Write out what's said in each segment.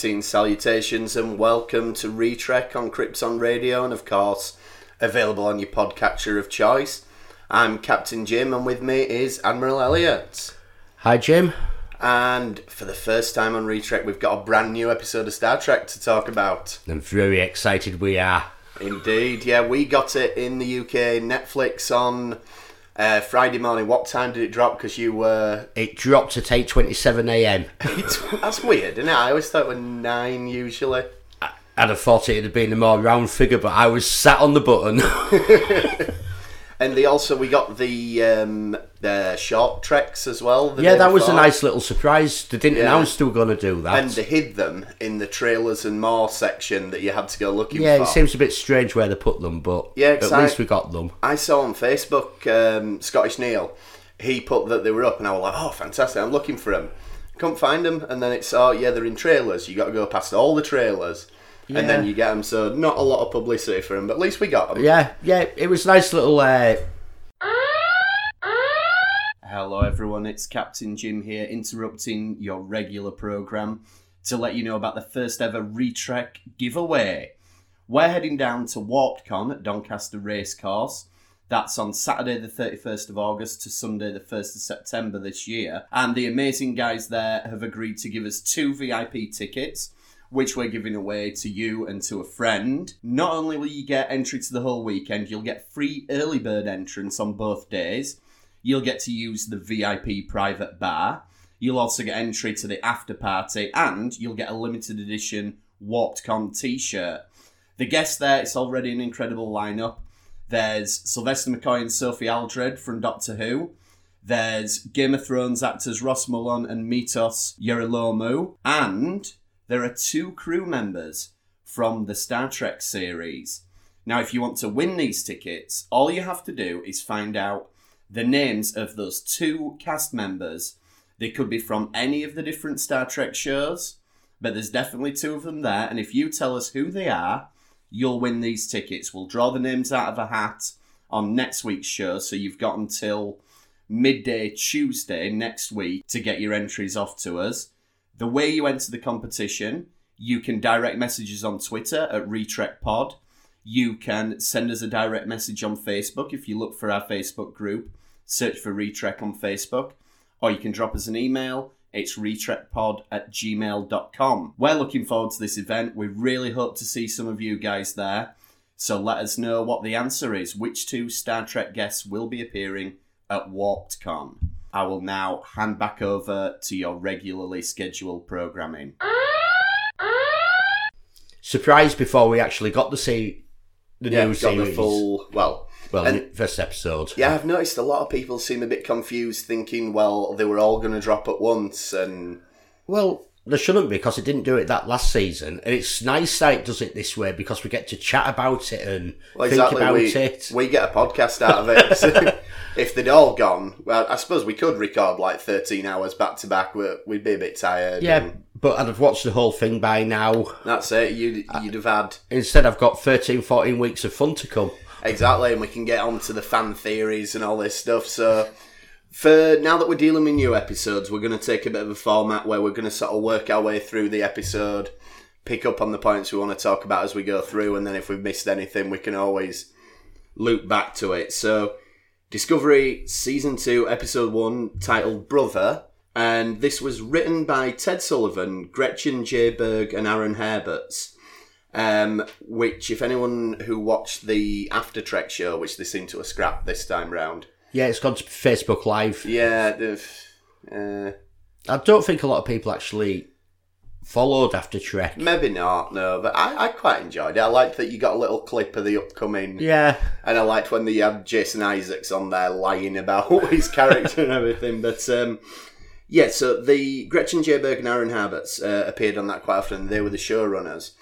Greetings, salutations, and welcome to Retrek on Krypton Radio, and of course, available on your podcatcher of choice. I'm Captain Jim, and with me is Admiral Elliot. Hi, Jim. And for the first time on Retrek, we've got a brand new episode of Star Trek to talk about. I'm very excited we are. Indeed, yeah, we got it in the UK Netflix on uh, Friday morning. What time did it drop? Because you were. It dropped at 8.27 a.m. That's weird, isn't it? I always thought it was nine usually. I'd have thought it'd have been a more round figure, but I was sat on the button. And they also we got the um, the short treks as well. yeah, that was a nice little surprise. They didn't Yeah. announce they were going to do that. And they hid them in the trailers and more section that you had to go looking yeah, for. it seems a bit strange where they put them, but Yeah, at I- least we got them. I saw on Facebook um, Scottish Neil. He put that they were up, and I was like, "Oh, fantastic! I'm looking for them." Couldn't find them, and then it's oh yeah, they're in trailers. You got to go past all the trailers, and then you get them. So not a lot of publicity for them, but at least we got them. Yeah, yeah, it was a nice little. Uh, Hello, everyone. It's Captain Jim here, interrupting your regular program to let you know about the first ever Retrek giveaway. We're heading down to WarpedCon at Doncaster Racecourse. That's on Saturday, the 31st of August to Sunday, the 1st of September this year. And the amazing guys there have agreed to give us two VIP tickets, which we're giving away to you and to a friend. Not only will you get entry to the whole weekend, you'll get free early bird entrance on both days. You'll get to use the VIP private bar. You'll also get entry to the after party, and you'll get a limited edition WarpedCon t-shirt. The guests there, it's already an incredible lineup. There's Sylvester McCoy and Sophie Aldred from Doctor Who. There's Game of Thrones actors Ross Mullan and Miltos Yerolemou. And there are two crew members from the Star Trek series. Now, if you want to win these tickets, all you have to do is find out the names of those two cast members. They could be from any of the different Star Trek shows, but there's definitely two of them there. And if you tell us who they are, you'll win these tickets. We'll draw the names out of a hat on next week's show, so you've got until midday Tuesday next week to get your entries off to us. The way you enter the competition, you can direct messages on Twitter at RetrekPod. You can send us a direct message on Facebook if you look for our Facebook group, search for Retrek on Facebook, or you can drop us an email. It's retrekpod at gmail.com. We're looking forward to this event. We really hope to see some of you guys there. So let us know what the answer is. Which two Star Trek guests will be appearing at WarpedCon? I will now hand back over to your regularly scheduled programming. surprised before we actually got to see the Yeah, new series. the full. Well, well, and- first episode. yeah, I've noticed a lot of people seem a bit confused, thinking, well, they were all going to drop at once, and Well, there shouldn't be because it didn't do it that last season, and it's nice that it does it this way because we get to chat about it and well, think exactly, about we, it. we get a podcast out of it. So if they'd all gone, well, I suppose we could record like 13 hours back to back, but we'd be a bit tired. yeah, and but I'd have watched the whole thing by now. That's it, you'd, you'd have had. Instead, I've got 13, 14 weeks of fun to come. Exactly, and we can get on to the fan theories and all this stuff. So, for now that we're dealing with new episodes, we're going to take a bit of a format where we're going to sort of work our way through the episode, pick up on the points we want to talk about as we go through, and then if we've missed anything, we can always loop back to it. So, Discovery Season 2, Episode 1, titled Brother, and this was written by Ted Sullivan, Gretchen J. Berg, and Aaron Harberts um, which if anyone who watched the After Trek show, which they seem to have scrapped this time round, Yeah, it's gone to Facebook Live. yeah. Uh, I don't think a lot of people actually followed after Trek. maybe not, no, but I, I quite enjoyed it. I liked that you got a little clip of the upcoming, Yeah, and I liked when they had Jason Isaacs on there lying about his character and everything. But um, yeah, so the Gretchen J. Berg and Aaron Harberts uh, appeared on that quite often. They were the showrunners.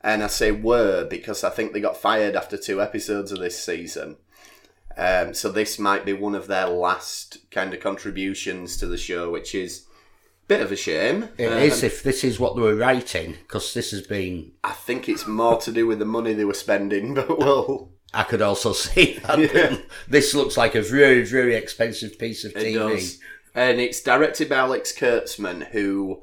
And I say were because I think they got fired after two episodes of this season. Um, so this might be one of their last kind of contributions to the show, which is bit of a shame. it Um, is if this is what they were writing, because this has been. I think it's more to do with the money they were spending, but well, I could also see that. Yeah. This looks like a very, very expensive piece of TV. And it's directed by Alex Kurtzman, who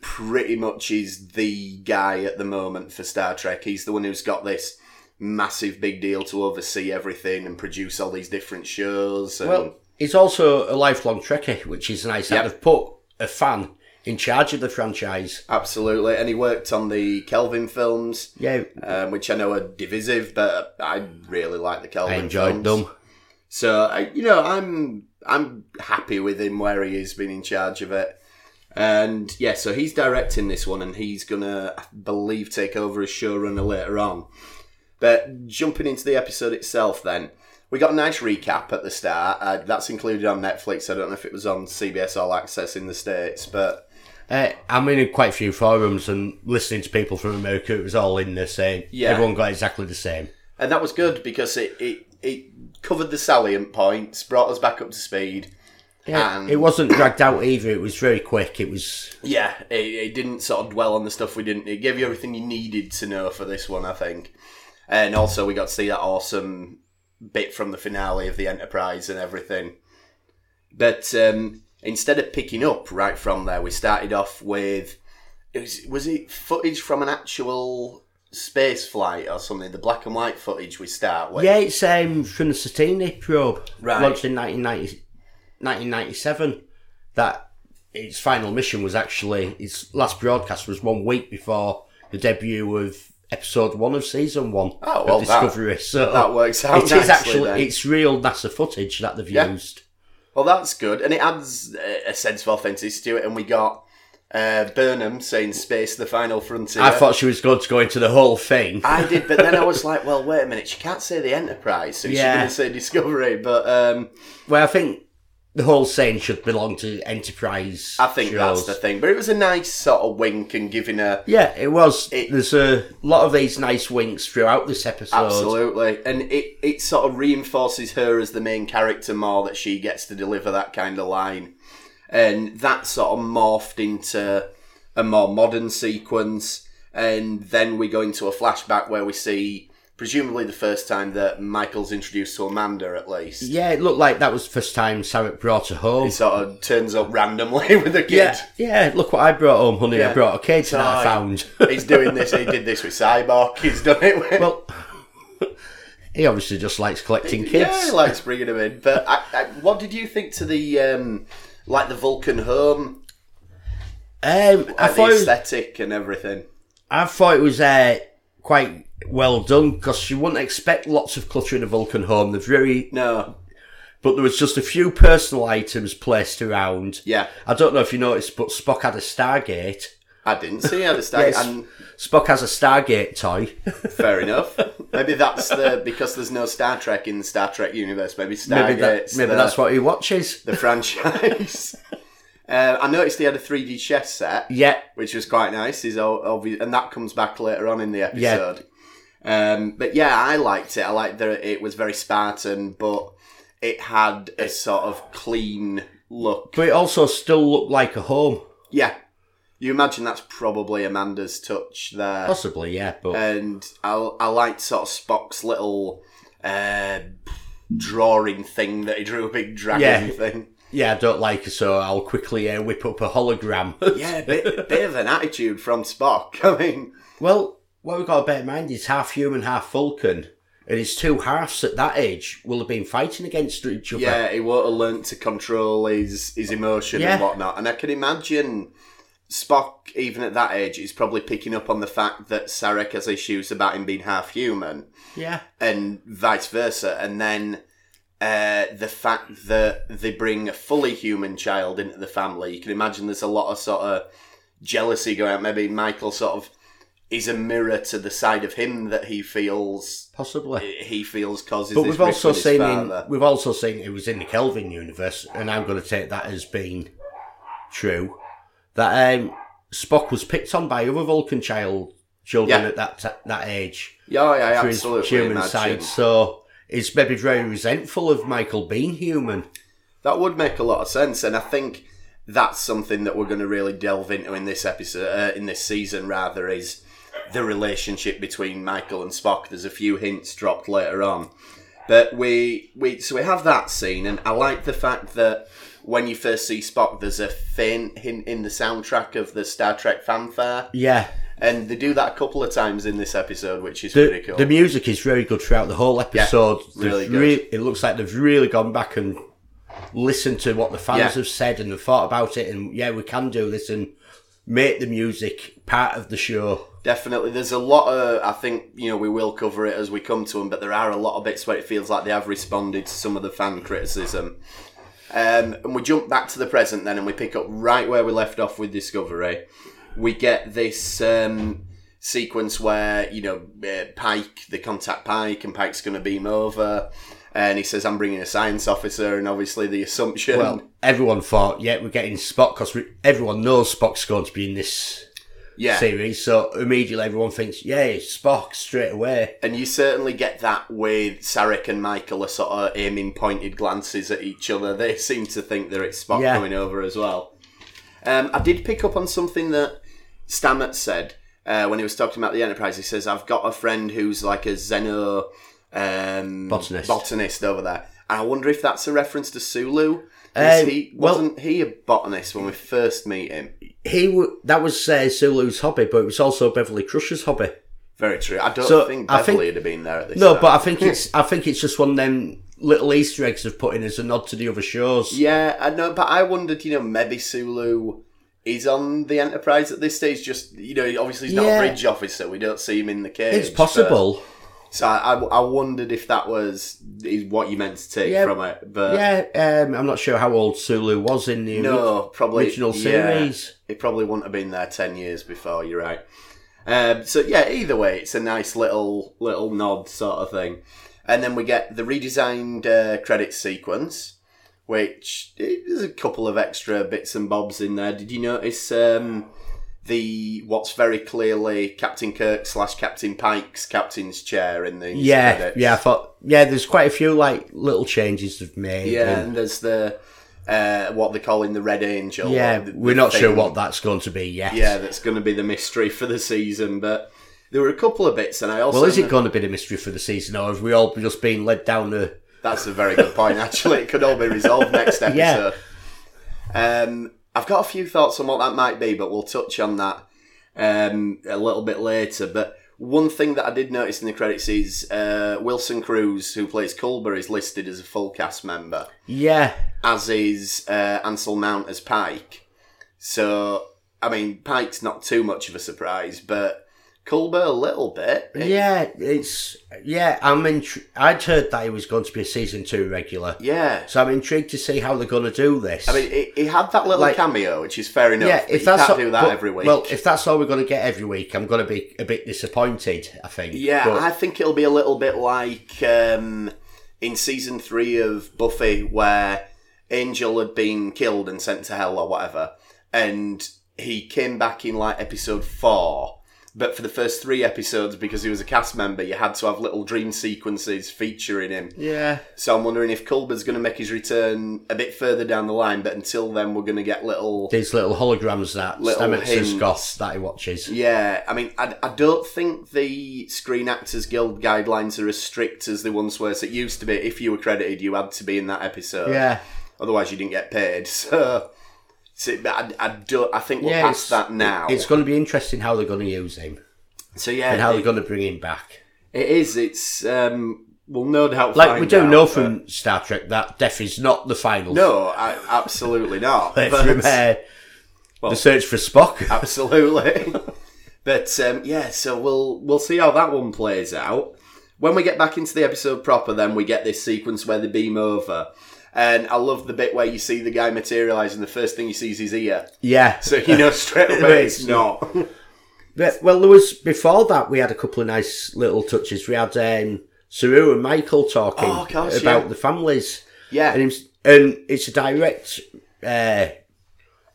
pretty much is the guy at the moment for Star Trek. He's the one who's got this massive big deal to oversee everything and produce all these different shows. And Well, he's also a lifelong Trekkie, which is nice. Yep. They've put a fan in charge of the franchise. absolutely, and he worked on the Kelvin films, Yeah, um, which I know are divisive, but I really like the Kelvin. Films. I enjoyed films. them. So I, you know, I'm I'm happy with him where he is being in charge of it. And yeah, so he's directing this one, and he's gonna, I believe, take over as showrunner later on. But jumping into the episode itself, then we got a nice recap at the start. Uh, that's included on Netflix. I don't know if it was on CBS All Access in the states, but Uh, I'm in quite a few forums and listening to people from America. It was all in the same. Yeah. Everyone got exactly the same. and that was good because it it, it covered the salient points, brought us back up to speed. Yeah, And- it wasn't dragged out either. It was very quick. It was Yeah, it, it didn't sort of dwell on the stuff we didn't. It gave you everything you needed to know for this one, I think. And also, we got to see that awesome bit from the finale of the Enterprise and everything. But um, instead of picking up right from there, we started off with it was, was it footage from an actual space flight or something? The black and white footage we start with. yeah. It's um, from the Cassini probe, Right. launched in 1990, 1997. That its final mission was actually its last broadcast was one week before the debut of episode one of season one Oh, well, of that- Discovery. so that works out It is actually then. it's real NASA footage that they've Yeah. used. Well, that's good, and it adds a a sense of authenticity to it. And we got uh, Burnham saying "Space, the final frontier." I thought she was going to go into the whole thing. I did, but then I was like, "Well, wait a minute. She can't say the Enterprise, so she's Yeah. going to say Discovery." But um, Well, I think the whole saying should belong to Enterprise. I think that's shows. the thing. But it was a nice sort of wink and giving a Yeah, it was. It- There's a lot of these nice winks throughout this episode. absolutely, and it it sort of reinforces her as the main character more that she gets to deliver that kind of line, and that sort of morphed into a more modern sequence, and then we go into a flashback where we see. Presumably the first time that Michael's introduced to Amanda, at least. Yeah, it looked like that was the first time Sarek brought her home. He sort of turns up randomly with a kid. Yeah, yeah. Look what I brought home, honey. Yeah. I brought a cake that I found. He's doing this. He did this with Sybok. He's done it with. well, he obviously just likes collecting kids. yeah, he likes bringing him in. But I, I, what did you think to the um, like the Vulcan home, um, I thought it was, aesthetic and everything? I thought it was uh, quite well done because you wouldn't expect lots of clutter in a Vulcan home. They're very, No, but there was just a few personal items placed around. yeah, I don't know if you noticed, but Spock had a Stargate. I didn't see how the start. Yes. And Spock has a Stargate toy. fair enough. Maybe that's the because there's no Star Trek in the Star Trek universe. Maybe Stargate's maybe that, maybe the, that's what he watches. the franchise. uh, I noticed he had a 3D chess set. Yeah, which was quite nice. Is obvious, and that comes back later on in the episode. Um, but yeah, I liked it. I liked that it was very Spartan, but it had a sort of clean look. but it also still looked like a home. Yeah, you imagine that's probably Amanda's touch there. Possibly, yeah, but And I, I liked sort of Spock's little uh, drawing thing that he drew a big dragon Yeah. thing. yeah, I don't like it, so I'll quickly uh, whip up a hologram. Yeah, bit, bit of an attitude from Spock. I mean, well, what we've got to bear in mind is half human, half Vulcan, and his two halves at that age will have been fighting against each other. Yeah, he won't have learnt to control his his emotion and whatnot. And I can imagine Spock, even at that age, is probably picking up on the fact that Sarek has issues about him being half human, yeah, and vice versa. And then uh, the fact that they bring a fully human child into the family, you can imagine there's a lot of sort of jealousy going on. Maybe Michael sort of is a mirror to the side of him that he feels possibly. he feels causes. But we've also seen in, we've also seen it was in the Kelvin universe, and I'm going to take that as being true. That um, Spock was picked on by other Vulcan child children Yeah. at that that age Yeah, yeah, for absolutely. human imagine. side. So he's maybe very resentful of Michael being human. That would make a lot of sense, and I think that's something that we're going to really delve into in this episode, uh, in this season, rather, is the relationship between Michael and Spock. There's a few hints dropped later on, But we we so we have that scene, and I like the fact that when you first see Spock, there's a faint hint in the soundtrack of the Star Trek fanfare, Yeah. and they do that a couple of times in this episode, which is The, pretty cool. the music is very good throughout the whole episode. really good. rea- it looks like they've really gone back and listened to what the fans Yeah. have said and have thought about it. And yeah, we can do this and make the music part of the show. Definitely, there's a lot of. I think you know we will cover it as we come to them, but there are a lot of bits where it feels like they have responded to some of the fan criticism. Um, and we jump back to the present then, and we pick up right where we left off with Discovery. We get this um, sequence where you know uh, Pike, they contact Pike, and Pike's going to beam over, and he says, "I'm bringing a science officer," and obviously the assumption. Well, everyone thought, yeah, we're getting Spock because everyone knows Spock's going to be in this yeah, series. So immediately everyone thinks, yeah, it's Spock straight away. And you certainly get that with Sarek and Michael are sort of aiming pointed glances at each other. They seem to think that it's Spock Yeah. coming over as well. Um, I did pick up on something that Stamets said uh, when he was talking about the Enterprise. He says, I've got a friend who's like a Xeno um, Botanist. botanist over there. And I wonder if that's a reference to Sulu. Um, he, well- wasn't he a botanist when we first meet him? He w- that was uh, Sulu's hobby, but it was also Beverly Crusher's hobby. Very true. I don't So, think I Beverly think- would have been there at this No, time. but I think it's I think it's just one of them little Easter eggs they've put in as a nod to the other shows. Yeah, I know, but I wondered, you know, maybe Sulu is on the Enterprise at this stage. Just you know, obviously he's not Yeah. a bridge officer. We don't see him in the cage. it's possible. but- so I, I, I wondered if that was is what you meant to take Yeah. from it. But Yeah, um, I'm not sure how old Sulu was in the no, probably original yeah, series. it probably wouldn't have been there ten years before. You're right. Um, so yeah, either way, it's a nice little little nod sort of thing. And then we get the redesigned uh, credit sequence, which there's a couple of extra bits and bobs in there. Did you notice um, the what's very clearly Captain Kirk slash Captain Pike's captain's chair in the Yeah, credits? yeah. I thought yeah, there's quite a few like little changes they've made. yeah. and- And there's the uh, what they're calling the Red Angel. yeah. or the- we're the not sure what that's going to be yet. Yeah, that's going to be the mystery for the season. But there were a couple of bits, and I also Well, is it going to be the mystery for the season, or have we all just been led down the? That's a very good point. Actually, it could all be resolved next episode. Yeah. Um, I've got a few thoughts on what that might be, but we'll touch on that um, a little bit later. But one thing that I did notice in the credits is uh, Wilson Cruz, who plays Culber, is listed as a full cast member, Yeah, as is uh, Anson Mount as Pike. So, I mean, Pike's not too much of a surprise, but Culber a little bit. yeah. It's yeah. I'm intri- I'd heard that he was going to be a season two regular, Yeah. so I'm intrigued to see how they're going to do this. I mean, he, he had that little Like- cameo, which is fair enough. yeah, if you that's can't all- do that but- every week. Well, if that's all we're going to get every week, I'm going to be a bit disappointed. I think. yeah, But- I think it'll be a little bit like um, in season three of Buffy, where Angel had been killed and sent to hell or whatever, and he came back in like episode four. But for the first three episodes, because he was a cast member, you had to have little dream sequences featuring him. yeah. So I'm wondering if Culber's going to make his return a bit further down the line, but until then, we're going to get little These little holograms that Little Stamets has hints. got that he watches. Yeah, I mean, I, I don't think the Screen Actors Guild guidelines are as strict as they once were. So it used to be if you were credited, you had to be in that episode. Yeah. Otherwise, you didn't get paid. So, so but I, I don't. I think we're Yeah, past that now. It's going to be interesting how they're going to use him so yeah, and how it, they're going to bring him back. it is. It's um, we'll no doubt Like we do out, know from Star Trek that death is not the final. No, I, absolutely not. But from uh, the search for Spock. Absolutely. but um, yeah, so we'll we'll see how that one plays out. When we get back into the episode proper, then we get this sequence where they beam over. And I love the bit where you see the guy materialise and the first thing you see is his ear. yeah. So you know straight away it's not. But, well, there was before that we had a couple of nice little touches. We had um, Saru and Michael talking Oh, course, about yeah. the families, Yeah. and, he's- and it's a direct. Uh,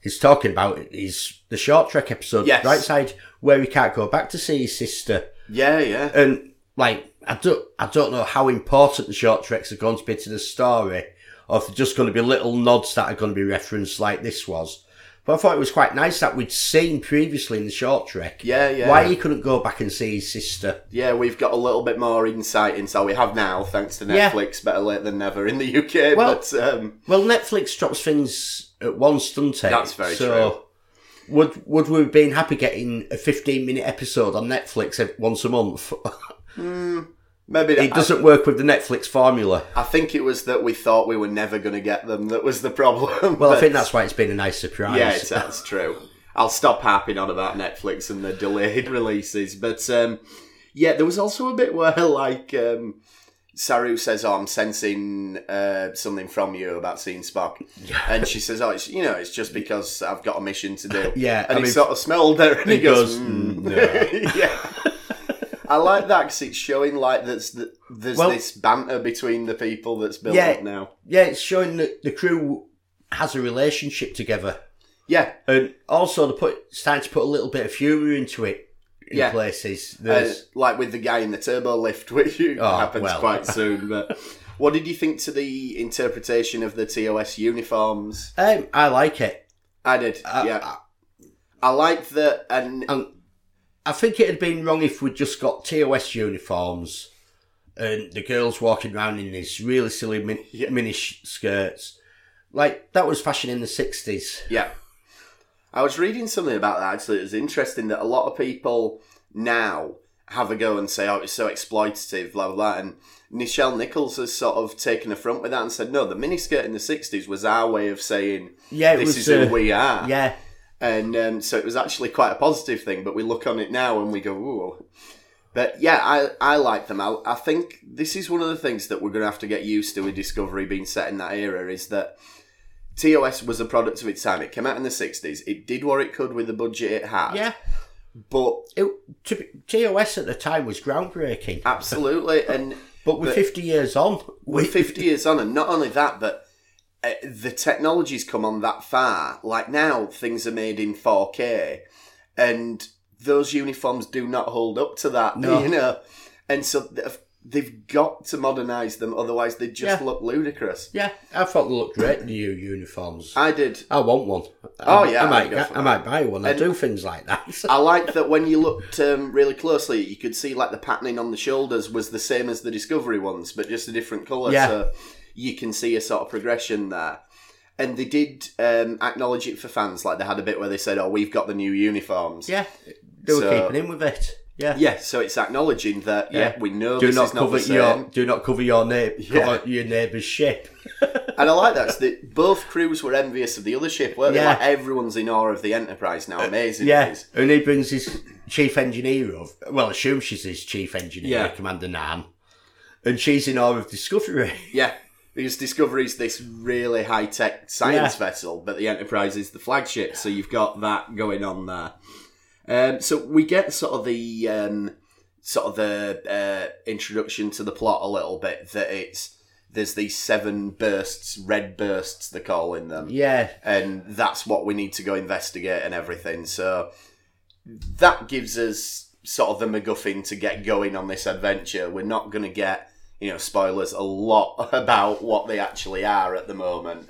he's talking about is the short trek episode, Yes. right side, where he can't go back to see his sister, Yeah, yeah. and like I don't, I don't know how important the short treks are going to be to the story, or if they're just going to be little nods that are going to be referenced, like this was. But I thought it was quite nice that we'd seen previously in the short trek. Yeah, yeah. Why he couldn't go back and see his sister. Yeah, we've got a little bit more insight into we have now, thanks to Yeah. Netflix. Better late than never in the UK. Well- but um, Well, Netflix drops things at once, doesn't it? That's very so, Would would we have been happy getting a fifteen minute episode on Netflix once a month? maybe it doesn't work with the Netflix formula. I, I think it was that we thought we were never going to get them. That was the problem. Well, I think that's why it's been a nice surprise. Yeah, that's true. I'll stop harping on about Netflix and the delayed releases. But um, yeah, there was also a bit where like um, Saru says, "Oh, I'm sensing uh, something from you about seeing Spock," and she says, "Oh, it's you know, it's just because I've got a mission to do." Yeah, and I he mean- sort of smelled her, and he, He goes, goes, "Mm." "Mm, "Yeah." I like that because it's showing like there's the, there's Well- this banter between the people that's built Yeah. up now. yeah, it's showing that the crew has a relationship together, Yeah, and also they put starting to put a little bit of humour into it in Yeah. places. Uh, There's like with the guy in the turbo lift, which Oh, happens well. quite soon. But what did you think to the interpretation of the TOS uniforms? um, I like it. I did, I- yeah. I- I liked that, and Um, I think it had been wrong if we'd just got TOS uniforms and the girls walking around in these really silly min- Yeah. mini sh- skirts. Like, that was fashion in the 60s. yeah. I was reading something about that actually. It was interesting that a lot of people now have a go and say, "Oh, it's so exploitative," blah blah blah. And Nichelle Nichols has sort of taken a front with that and said, "No, the miniskirt in the '60s was our way of saying Yeah, this was. is who uh, we are." yeah, and um, so it was actually quite a positive thing. But we look on it now and we go, "Ooh." But yeah, I I like them. I, I think this is one of the things that we're going to have to get used to with Discovery being set in that era. Is that TOS was a product of its time. It came out in the '60s. It did what it could with the budget it had. yeah. but It, to, be- TOS at the time was groundbreaking. absolutely, and But we're but- 50 years on. we're 50 years on, and not only that, but uh, the technology's come on that far. Like now, things are made in 4K, and those uniforms do not hold up to that. No. You know, and so they've, they've got to modernise them, otherwise they just Yeah. look ludicrous. Yeah, I thought they looked great, the new uniforms. I did. I want one. Oh, I, yeah, I I'd might, go for I might buy one. I do things like that. I like that when you looked um, really closely, you could see like the patterning on the shoulders was the same as the Discovery ones, but just a different colour. Yeah. So you can see a sort of progression there. And they did um, acknowledge it for fans. Like they had a bit where they said, "Oh, we've got the new uniforms." yeah, they were So- keeping in with it. Yeah. Yeah, so it's acknowledging that. Yeah, Yeah. we know do this not is not cover the same. your do not cover your neighbor Yeah. cover your neighbour's ship. And I like that. So that both crews were envious of the other ship, weren't they? Like everyone's in awe of the Enterprise now. Amazing. it Yeah, is. and he brings his chief engineer of well, assume she's his chief engineer, Yeah. Commander Nhan, and she's in awe of Discovery. Yeah, because Discovery's this really high tech science Yeah. vessel, but the Enterprise is the flagship, so you've got that going on there. Um, so we get sort of the um, sort of the uh, introduction to the plot a little bit that it's there's these seven bursts, red bursts they're calling them, Yeah, and that's what we need to go investigate and everything. So that gives us sort of the MacGuffin to get going on this adventure. We're not going to get, you know, spoilers a lot about what they actually are at the moment,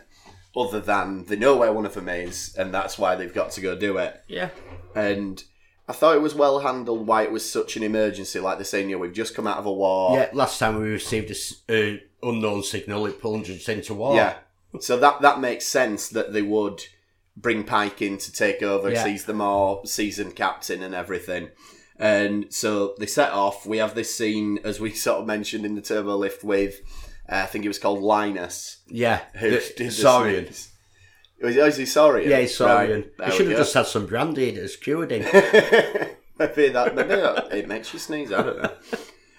other than they know where one of them is, and that's why they've got to go do it. yeah, And I thought it was well handled why it was such an emergency. Like they're saying, you know, we've just come out of a war. yeah. Last time we received a s- a unknown signal, it plunged us into war. Yeah. So that that makes sense that they would bring Pike in to take over. Yeah. He's the more seasoned captain and everything. And so they set off. We have this scene, as we sort of mentioned in the turbo lift, with uh, I think it was called Linus. yeah. Who The- did Saurian. sneeze. Was he, oh, is he Saurian? Yeah, he's Saurian. Right, he should have go. just had some brandy that's cured him. maybe that maybe that, it makes you sneeze. I don't know.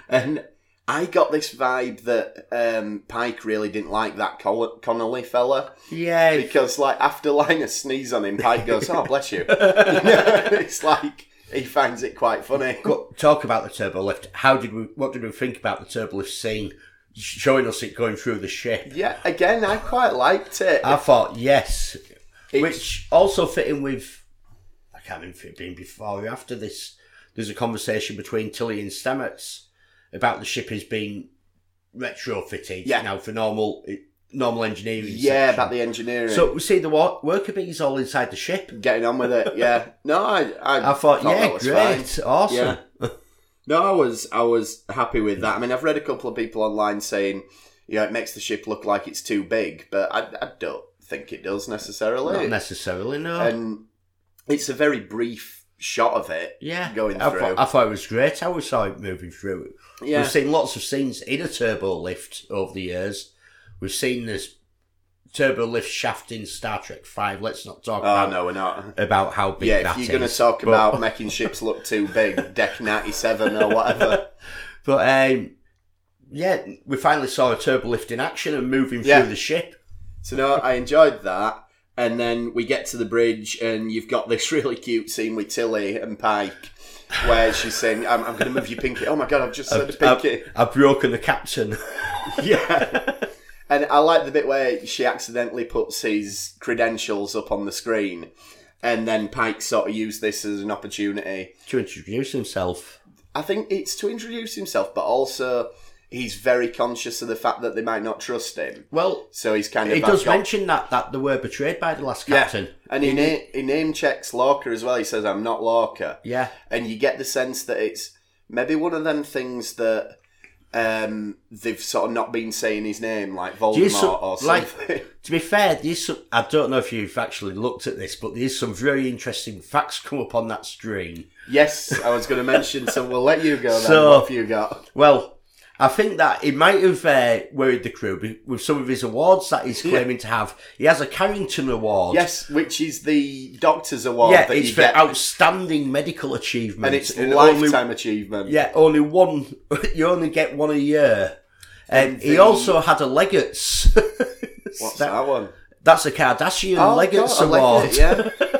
And I got this vibe that um, Pike really didn't like that Connolly fella. yeah, because like after Linus sneeze on him, Pike goes, "Oh, bless you." You know, it's like he finds it quite funny. Talk about the turbo lift. How did we? What did we think about the turbo lift scene? Showing us it going through the ship. Yeah, again, I quite liked it. I thought yes, It's- which also fit in with. I can't remember if it been before or after this. There's a conversation between Tilly and Stamets about the ship is being retrofitted Yeah. now for normal normal engineering. Yeah, section. about the engineering. So we see the wa- worker bees all inside the ship. getting on with it. Yeah. No, I I, I thought, yeah, that was great, fine. awesome. Yeah. No, I was I was happy with that. I mean, I've read a couple of people online saying, you know, it makes the ship look like it's too big, but I, I don't think it does necessarily. Not necessarily, no. and it's a very brief shot of it. yeah, going I through. Thought, I thought it was great how we saw it moving through. Yeah. We've seen lots of scenes in a turbo lift over the years. We've seen this turbo lift shaft in Star Trek Five. Let's not talk Oh about no, we're not. about how big Yeah, if you're going to talk But- about making ships look too big, Deck 97 or whatever. But um, yeah, we finally saw a turbo lift in action and moving Yeah. through the ship. So no, I enjoyed that. And then we get to the bridge, and you've got this really cute scene with Tilly and Pike, where she's saying, "I'm, I'm going to move your pinky." Oh my god, I've just said pinky. I've, I've broken the captain. yeah. And I like the bit where she accidentally puts his credentials up on the screen, and then Pike sort of used this as an opportunity. to introduce himself. I think it's to introduce himself, but also he's very conscious of the fact that they might not trust him. Well, So he's kind of he does got- mention that that they were betrayed by the last Yeah. captain. And he, na- he name checks Lorca as well. He says, I'm not Lorca. Yeah. And you get the sense that it's maybe one of them things that um, they've sort of not been saying his name, like Voldemort you so- or like- something. To be fair, there's some, I don't know if you've actually looked at this, but there's some very interesting facts come up on that stream. yes, I was going to mention, so we'll let you go then. So- what have you got? Well, I think that it might have uh, worried the crew with some of his awards that he's claiming to have. He has a Carrington Award. Yes, which is the Doctor's Award Yeah, that it's for get. outstanding medical achievement. and it's And lifetime only- achievement. yeah, only one. You only get one a year. And And he also had a Legates. What's that, one? That's a Cardassian Oh, Legates God, Award. it, yeah.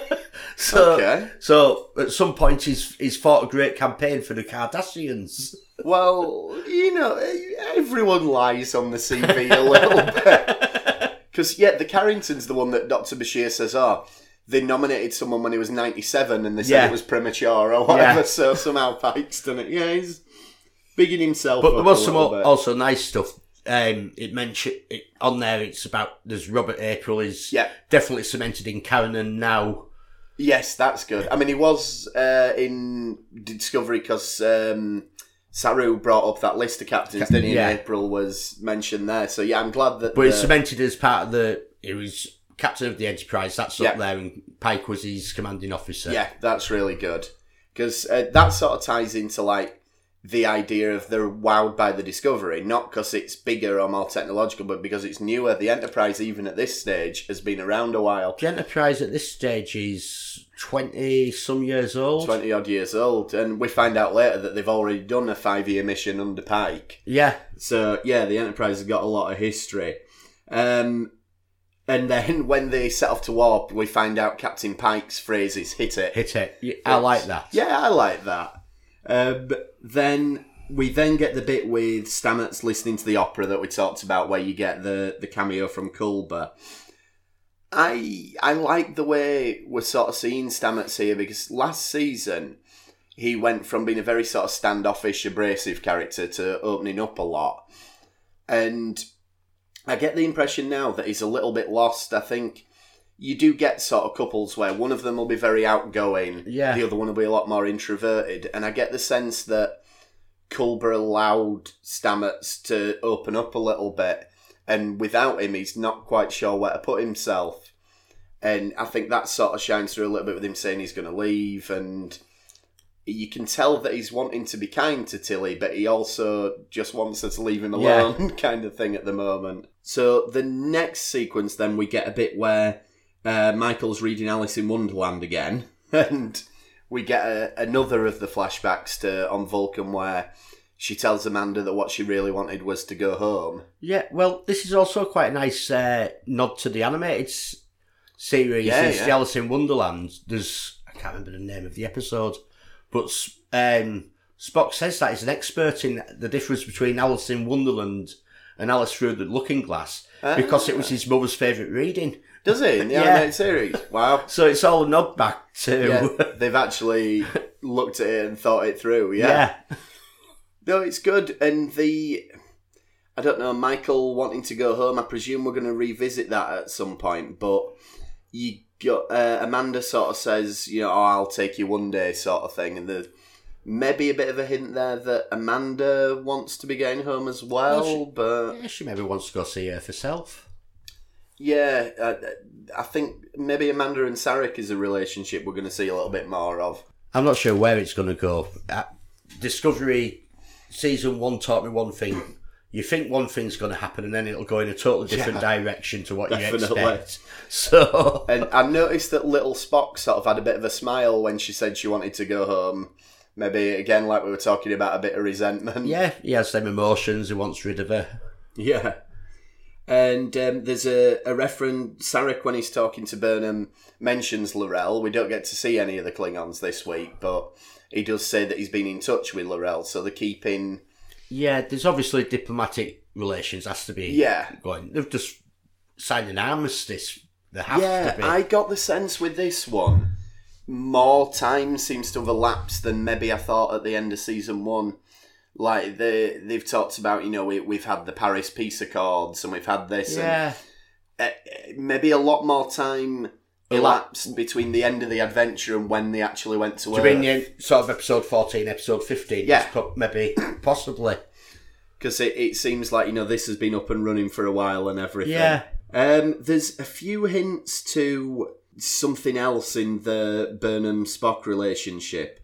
So, Okay. so at some point he's he's fought a great campaign for the Cardassians. Well, you know, everyone lies on the CV a little bit. Because, yeah, the Carrington's the one that Dr. Bashir says, oh, they nominated someone when he was 97 and they said Yeah. it was premature or whatever, Yeah. so somehow Pike's done it. Yeah, he's bigging himself But there was some bit. also nice stuff. Um, it mentioned it, on there. It's about there's Robert April is Yeah. definitely cemented in canon now. Yes, that's good. I mean, he was uh, in Discovery because um, Saru brought up that list of captains, didn't he? yeah. And April was mentioned there. So, yeah, I'm glad that... But it's the- cemented as part of the. He was captain of the Enterprise. That's Yeah. up there, and Pike was his commanding officer. Yeah, that's really good because uh, that sort of ties into like the idea of they're wowed by the discovery, not because it's bigger or more technological, but because it's newer. The Enterprise, even at this stage, has been around a while, The Enterprise at this stage is twenty some years old. twenty odd years old, and we find out later that they've already done a five year mission under Pike. Yeah, So yeah, the Enterprise has got a lot of history. Um, and then when they set off to warp, we find out Captain Pike's phrase is "hit it." hit it. I like that. Yeah, I like that. Um, then we then get the bit with Stamets listening to the opera that we talked about, where you get the the cameo from Culber. I I like the way we're sort of seeing Stamets here because last season he went from being a very sort of standoffish, abrasive character to opening up a lot, and I get the impression now that he's a little bit lost. I think you do get sort of couples where one of them will be very outgoing, Yeah. the other one will be a lot more introverted, and I get the sense that Culber allowed Stamets to open up a little bit, and without him, he's not quite sure where to put himself. And I think that sort of shines through a little bit with him saying he's going to leave, and you can tell that he's wanting to be kind to Tilly, but he also just wants her to leave him Yeah. alone, kind of thing at the moment. So the next sequence, then we get a bit where uh, Michael's reading Alice in Wonderland again, and we get a, another of the flashbacks to on Vulcan where she tells Amanda that what she really wanted was to go home. Yeah, well, this is also quite a nice uh, nod to the animated series. Yeah, it's yeah. Alice in Wonderland. There's I can't remember the name of the episode, but um, Spock says that he's an expert in the difference between Alice in Wonderland and Alice Through the Looking Glass because it was his mother's favourite reading. Does it in the Yeah. animated series? Wow. So it's all nod back to Yeah, they've actually looked at it and thought it through. yeah. No, it's good, and the I don't know, Michael wanting to go home. I presume we're going to revisit that at some point, but you got uh, Amanda sort of says, you know, oh, I'll take you one day, sort of thing, and there's maybe a bit of a hint there that Amanda wants to be getting home as well, Well, she- but Yeah, she maybe wants to go see her herself. Yeah, I, I think maybe Amanda and Sarek is a relationship we're going to see a little bit more of. I'm not sure where it's going to go. Uh, Discovery season one taught me one thing. You think one thing's going to happen, and then it'll go in a totally different direction to what Definitely. you expect. So, And I noticed that little Spock sort of had a bit of a smile when she said she wanted to go home. Maybe again, like we were talking about, a bit of resentment. yeah, he has them emotions. He wants rid of her. Yeah. And um, there's a, a reference, Sarek, when he's talking to Burnham, mentions L'Rell. We don't get to see any of the Klingons this week, but he does say that he's been in touch with L'Rell, so they're keeping. Yeah, there's obviously diplomatic relations has to be Yeah. going. They've just signed an armistice. They have Yeah, to be. I got the sense with this one, more time seems to have elapsed than maybe I thought at the end of season one. Like they they've talked about, you know, we, we've had the Paris Peace Accords and we've had this, yeah, and uh, maybe a lot more time elapsed between the end of the adventure and when they actually went to do you mean sort of episode 14, episode 15? Yeah. Maybe, possibly. because it, it seems like you know this has been up and running for a while and everything. Yeah. Um, there's a few hints to something else in the Burnham Spock relationship.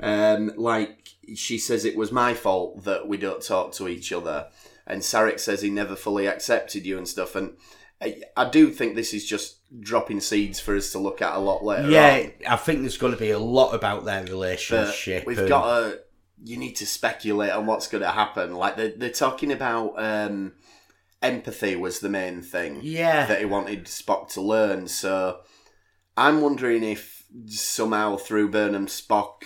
Um, like she says it was my fault that we don't talk to each other, and Sarek says he never fully accepted you and stuff. And I, I do think this is just dropping seeds for us to look at a lot later. Yeah, on. I think there's going to be a lot about their but relationship. we've and- got to. You need to speculate on what's going to happen. Like they're, they're talking about um, empathy was the main thing Yeah. that he wanted Spock to learn. So I'm wondering if somehow through Burnham Spock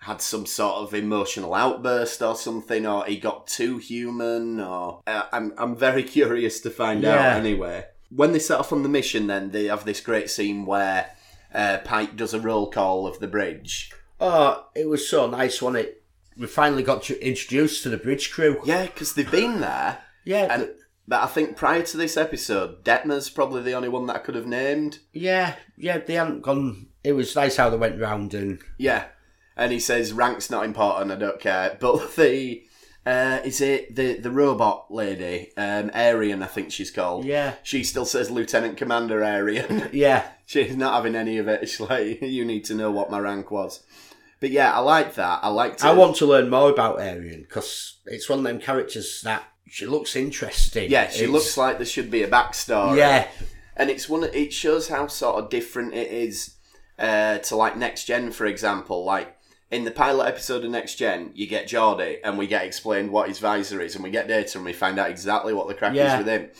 had some sort of emotional outburst or something, or he got too human, or uh, I'm I'm very curious to find Yeah. out. Anyway, when they set off on the mission, then they have this great scene where uh, Pike does a roll call of the bridge. Oh, it was so nice, wasn't it? We finally got to introduced to the bridge crew. Yeah, because they've been there, Yeah, and but I think prior to this episode, Detmer's probably the only one that I could have named. yeah, yeah. They hadn't gone. It was nice how they went round and Yeah, and he says rank's not important. I don't care. But the uh, is it the the robot lady, um, Airiam? I think she's called. yeah, She still says Lieutenant Commander Airiam. yeah, She's not having any of it. She's like, you need to know what my rank was. But yeah, I like that. I like. I want to learn more about Airiam because it's one of them characters that she looks interesting. Yeah, she It's- looks like there should be a backstory. Yeah, and it's one. It shows how sort of different it is uh, to like Next Gen, for example. Like in the pilot episode of Next Gen, you get Geordi, and we get explained what his visor is, and we get data, and we find out exactly what the crack Yeah. is with him.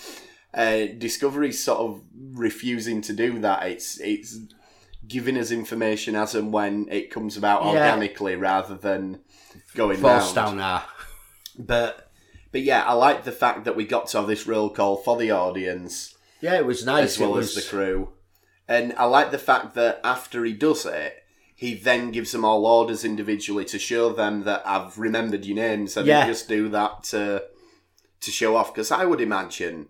Uh, Discovery's sort of refusing to do that. It's it's giving us information as and when it comes about Yeah. organically, rather than going forced down our. But but yeah, I like the fact that we got to have this roll call for the audience Yeah, it was nice. as well it as the crew. And I like the fact that after he does it, he then gives them all orders individually to show them that I've remembered your names. I Yeah. didn't just do that to to show off. Because I would imagine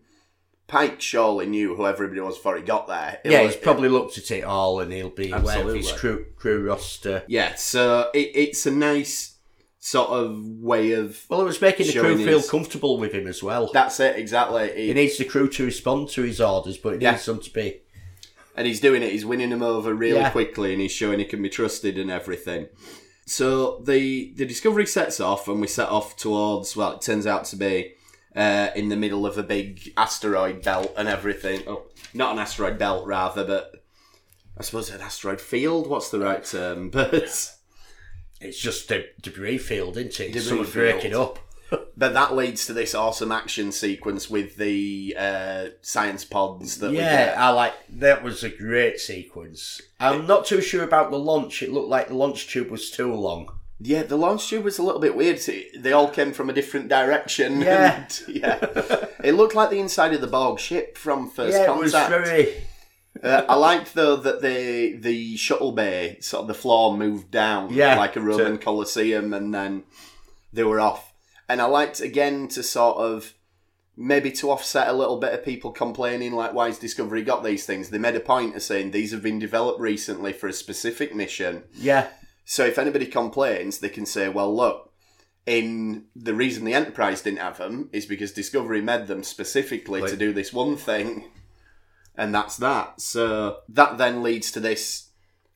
Pike surely knew who everybody was before he got there. Yeah, It he's was- probably looked at it all, and he'll be aware of his crew crew roster. yeah. So it, it's a nice sort of way of. Well, it was making the crew Showing feel his- comfortable with him as well. That's it exactly. He He- needs the crew to respond to his orders, but he Yeah. needs them to be. And he's doing it. He's winning them over really Yeah. quickly, and he's showing he can be trusted and everything. So the the discovery sets off, and we set off towards. Well, it turns out to be uh, in the middle of a big asteroid belt and everything. Oh, not an asteroid belt, rather, but I suppose an asteroid field. What's the right term? But It's just a debris field, isn't it? Debris Something field. breaking up. But that leads to this awesome action sequence with the uh, science pods that we Yeah. I like that. Was a great sequence. I'm not too sure about the launch. It looked like the launch tube was too long. Yeah, the launch tube was a little bit weird. They all came from a different direction. Yeah. and- yeah. It looked like the inside of the Borg ship from First yeah, it was very. uh, I liked though that the the shuttle bay, sort of the floor moved down, Yeah, like a Roman Colosseum, and then they were off. And I liked again to sort of maybe to offset a little bit of people complaining, like, why has Discovery got these things? They made a point of saying these have been developed recently for a specific mission. Yeah, So if anybody complains, they can say, well, look, in the reason the Enterprise didn't have them is because Discovery made them specifically to do this one thing, and that's that. So that then leads to this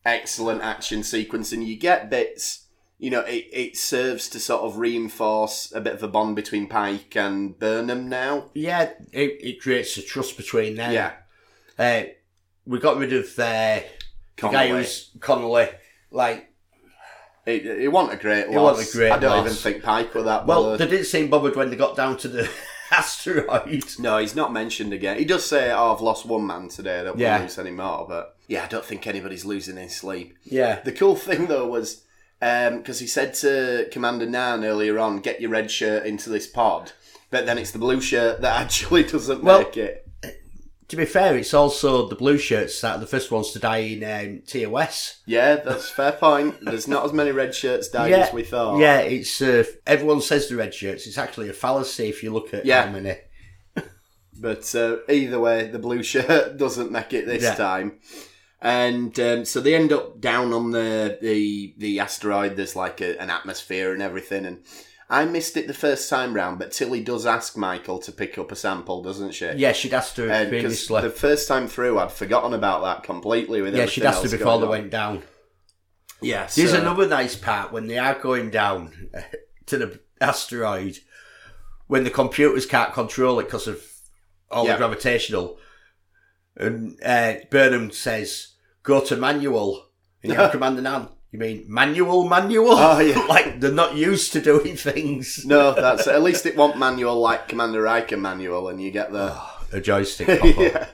excellent action sequence, and you get bits. You know, it, it serves to sort of reinforce a bit of a bond between Pike and Burnham now. yeah. It, it creates a trust between them. Yeah, Uh, we got rid of uh, the guy Connolly. who's Connolly. Like, It, it wasn't a great It wasn't a great I don't loss. even think Pike were that well, bothered. they didn't seem bothered when they got down to the asteroid. No, he's not mentioned again. He does say, "Oh, I've lost one man today. I don't Yeah. want to lose any more." But yeah, I don't think anybody's losing any sleep. Yeah, The cool thing though was because he said to Commander Nhan earlier on, "Get your red shirt into this pod," but then it's the blue shirt that actually doesn't Well- make it. to be fair, it's also the blue shirts that are the first ones to die in um, TOS. Yeah, that's a fair point. There's not as many red shirts died yeah, as we thought. Yeah, it's uh, everyone says the red shirts. It's actually a fallacy if you look at Yeah. how many. But uh, either way, the blue shirt doesn't make it this Yeah. time. And um, so they end up down on the the, the asteroid. There's like a, an atmosphere and everything. And I missed it the first time round, but Tilly does ask Michael to pick up a sample, doesn't she? Yeah, she'd asked her 'cause previously. the first time through, I'd forgotten about that completely. With yeah, she'd asked her before they went down. Yeah, There's another nice part when they are going down to the asteroid, when the computers can't control it because of all Yeah. the gravitational. And uh, Burnham says, "Go to manual." And you have Commander Nhan. You mean manual, manual? Oh, yeah. like they're not used to doing things. No, that's at least it want manual like Commander Riker manual, and you get the. Ah, a joystick. yeah.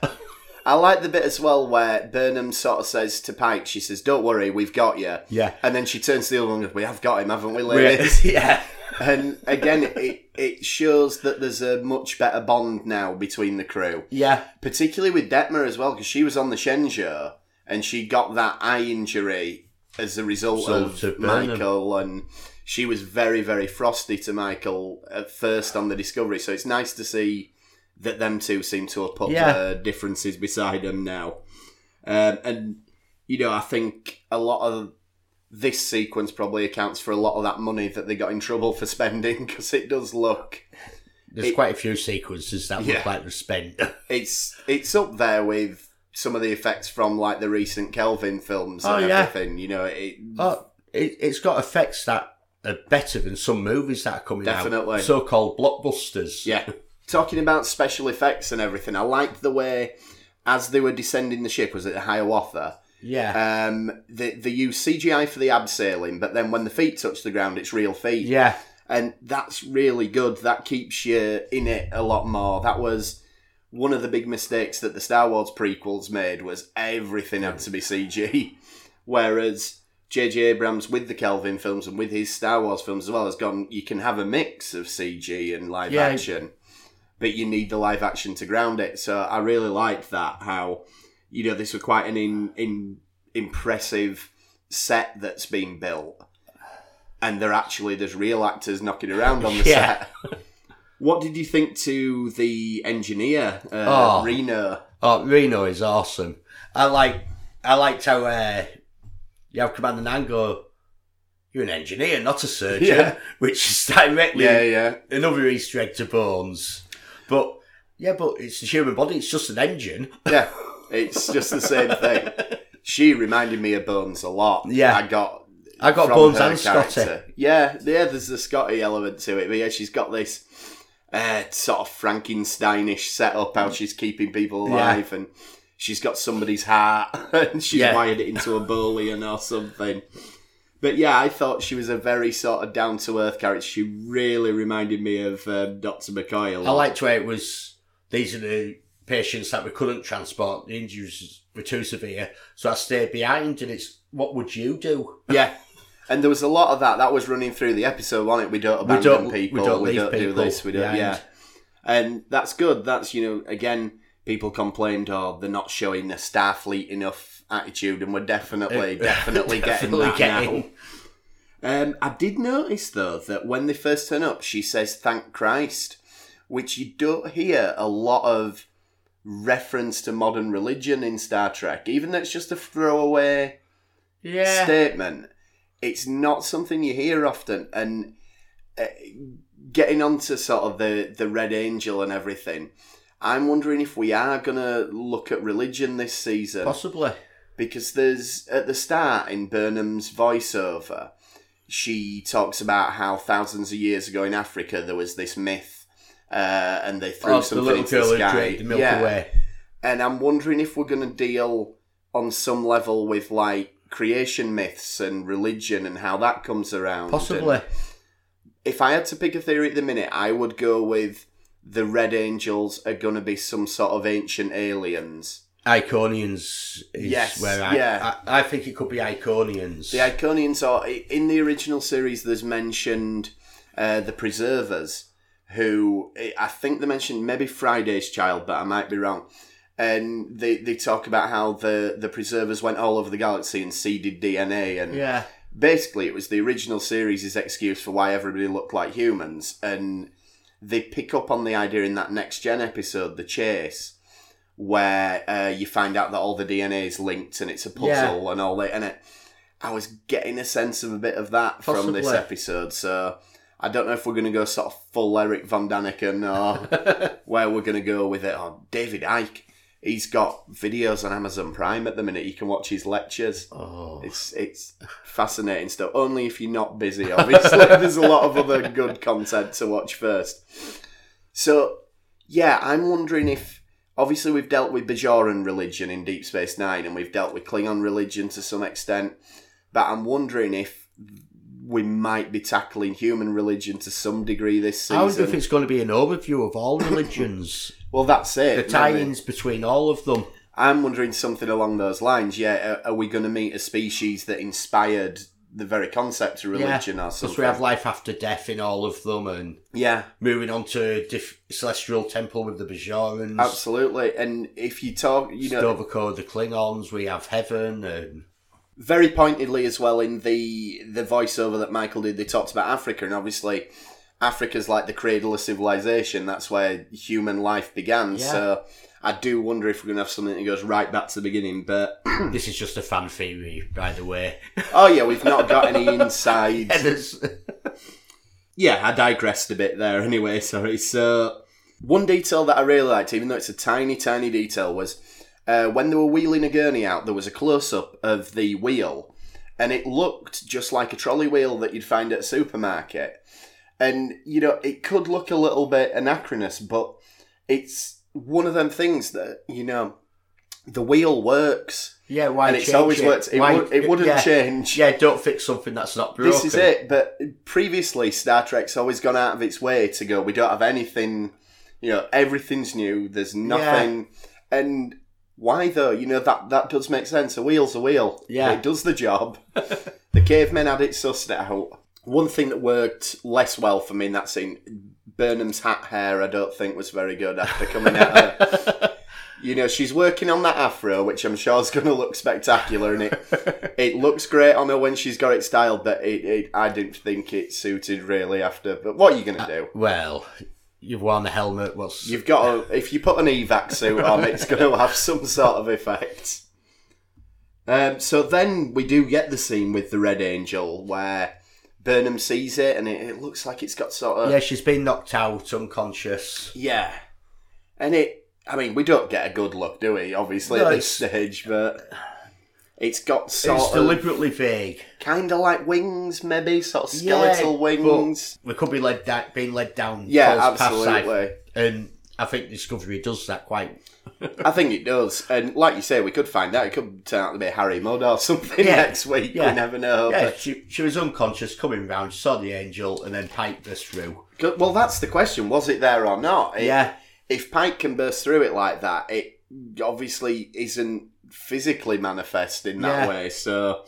I like the bit as well where Burnham sort of says to Pike, she says, "Don't worry, we've got you." Yeah. And then she turns to the other one and goes, "We have got him, haven't we, ladies?" yeah. and again, it it shows that there's a much better bond now between the crew, Yeah. particularly with Detmer as well, because she was on the Shenzhou and she got that eye injury as a result Result of. Michael, and she was very very frosty to Michael at first on the Discovery. So it's nice to see that them two seem to have put Yeah. their differences beside them now. Um, and you know, I think a lot of this sequence probably accounts for a lot of that money that they got in trouble for spending because it does look There's It- quite a few sequences that Yeah. look like they're spent. it's it's up there with some of the effects from like the recent Kelvin films Oh, and yeah. everything. You know, it, Oh, it, it's got effects that are better than some movies that are coming Definitely. out. So-called blockbusters. Yeah. Talking about special effects and everything, I liked the way as they were descending the ship, was it the Hiawatha? Yeah. Um, they, they use CGI for the abseiling, but then when the feet touch the ground, it's real feet. yeah. And that's really good. That keeps you in it a lot more. That was one of the big mistakes that the Star Wars prequels made was everything had to be CG. Whereas J.J. Abrams with the Kelvin films and with his Star Wars films as well has gone, you can have a mix of CG and live Yeah. action, but you need the live action to ground it. So I really liked that, how, you know, this was quite an in, in, impressive set that's been built. And they're actually, there's real actors knocking around on the Yeah. set. What did you think to the engineer, uh, Oh. Reno? Oh, Reno is awesome. I like. I liked how uh, you have Commander Nhan go. You're an engineer, not a surgeon, Yeah. which is directly Yeah, yeah. another Easter egg to Bones. But yeah, but it's the human body. It's just an engine. Yeah, it's just the same thing. She reminded me of Bones a lot. Yeah. I got. I got Bones and Scotty. Yeah, yeah. There's the Scotty element to it, but yeah, she's got this uh, sort of Frankensteinish setup how she's keeping people Yeah. alive, and she's got somebody's heart, and she's Yeah. wired it into a boolean or something. But yeah, I thought she was a very sort of down to earth character. She really reminded me of um, Doctor McCoy I liked where it was. These are the patients that we couldn't transport. The injuries were too severe, so I stayed behind. And it's what would you do? Yeah. And there was a lot of that. That was running through the episode, wasn't it? We don't abandon don't- we don't We leave don't, do people this. We don't. Yeah. And that's good. That's you know again, people complained, oh, they're not showing a Starfleet enough attitude, and we're definitely, definitely getting Definitely that getting. now. Um, I did notice though that when they first turn up, she says "Thank Christ," which you don't hear a lot of reference to modern religion in Star Trek, even though it's just a throwaway Yeah. statement. It's not something you hear often, and uh, getting onto sort of the the Red Angel and everything. I'm wondering if we are gonna look at religion this season Possibly. because there's at the start in Burnham's voiceover, she talks about how thousands of years ago in Africa there was this myth, uh, and they threw Oh, the something little into the sky. the Milky yeah, Way. and I'm wondering if we're going to deal on some level with like creation myths and religion and how that comes around. Possibly. And if I had to pick a theory at the minute, I would go with the Red Angels are going to be some sort of ancient aliens. Iconians is Yes, where I, yeah. I, I think it could be Iconians. The Iconians are in the original series. There's mentioned uh, the Preservers, who I think they mentioned maybe Friday's Child, but I might be wrong. And they, they talk about how the, the Preservers went all over the galaxy and seeded DNA, and yeah. basically it was the original series' excuse for why everybody looked like humans. And they pick up on the idea in that next gen episode, The Chase, where uh, you find out that all the DNA is linked and it's a puzzle Yeah. and all that. And it, I was getting a sense of a bit of that from this episode. So I don't know if we're going to go sort of full Eric Von Daniken or where we're going to go with it. Or David Icke. He's got videos on Amazon Prime at the minute. You can watch his lectures. Oh. It's it's fascinating stuff. Only if you're not busy, obviously. There's a lot of other good content to watch first. So, yeah, I'm wondering if obviously we've dealt with Bajoran religion in Deep Space Nine, and we've dealt with Klingon religion to some extent. But I'm wondering if we might be tackling human religion to some degree this season. I wonder if it's going to be an overview of all religions, Well, that's it. the tie-ins between all of them. I'm wondering something along those lines. Yeah, are, are we going to meet a species that inspired the very concept of religion or something? Because we have life after death in all of them, and yeah, moving on to diff- Celestial Temple with the Bajorans, absolutely. And if you talk, you know, Sto-Vo-Kor, the Klingons, we have Heaven, and very pointedly as well in the the voiceover that Michael did, they talked about Africa, and obviously Africa's like the cradle of civilization. That's where human life began. Yeah. So I do wonder if we're going to have something that goes right back to the beginning. But this is just a fan theory, by the way. oh yeah, we've not got any inside. Yeah, I digressed a bit there anyway, sorry. So, one detail that I really liked, even though it's a tiny, tiny detail, was uh, when they were wheeling a gurney out, there was a close up of the wheel, and it looked just like a trolley wheel that you'd find at a supermarket. And, you know, it could look a little bit anachronous, but it's one of them things that, you know, the wheel works. yeah, why and it's always it? worked. It, Why- would, it wouldn't yeah, change. Yeah, don't fix something that's not broken. This is it. But previously, Star Trek's always gone out of its way to go. We don't have anything. You know, everything's new. There's nothing. And why though? You know that that does make sense. A wheel's a wheel. Yeah. it does the job. the cavemen had it sussed out. One thing that worked less well for me in that scene, Burnham's hat hair. I don't think was very good after coming out. Her. You know, she's working on that afro, which I'm sure is going to look spectacular, and it it looks great on her when she's got it styled. But it, it I didn't think it suited really after. But what are you going to uh, do? Well, you've worn the helmet. What's You've got to, if you put an evac suit on, it's going to have some sort of effect. Um, so then we do get the scene with the Red Angel where Burnham sees it, and it, it looks like it's got sort of yeah, she's been knocked out, unconscious. Yeah. And it, I mean, we don't get a good look, do we? Obviously, No, at this stage, but it's got sort it's of deliberately vague. kind of like wings, maybe sort of skeletal Yeah, wings. We could be led da- being led down. Yeah, absolutely. and I think Discovery does that quite. I think it does, and like you say, we could find out. It could turn out to be Harry Mudd or something Yeah, next week. yeah. We never know. Yeah, but- she, she was unconscious, coming round, saw the angel, and then Pike burst through. well, that's the question: was it there or not? It- Yeah, If Pike can burst through it like that, it obviously isn't physically manifest in that Yeah. way. So,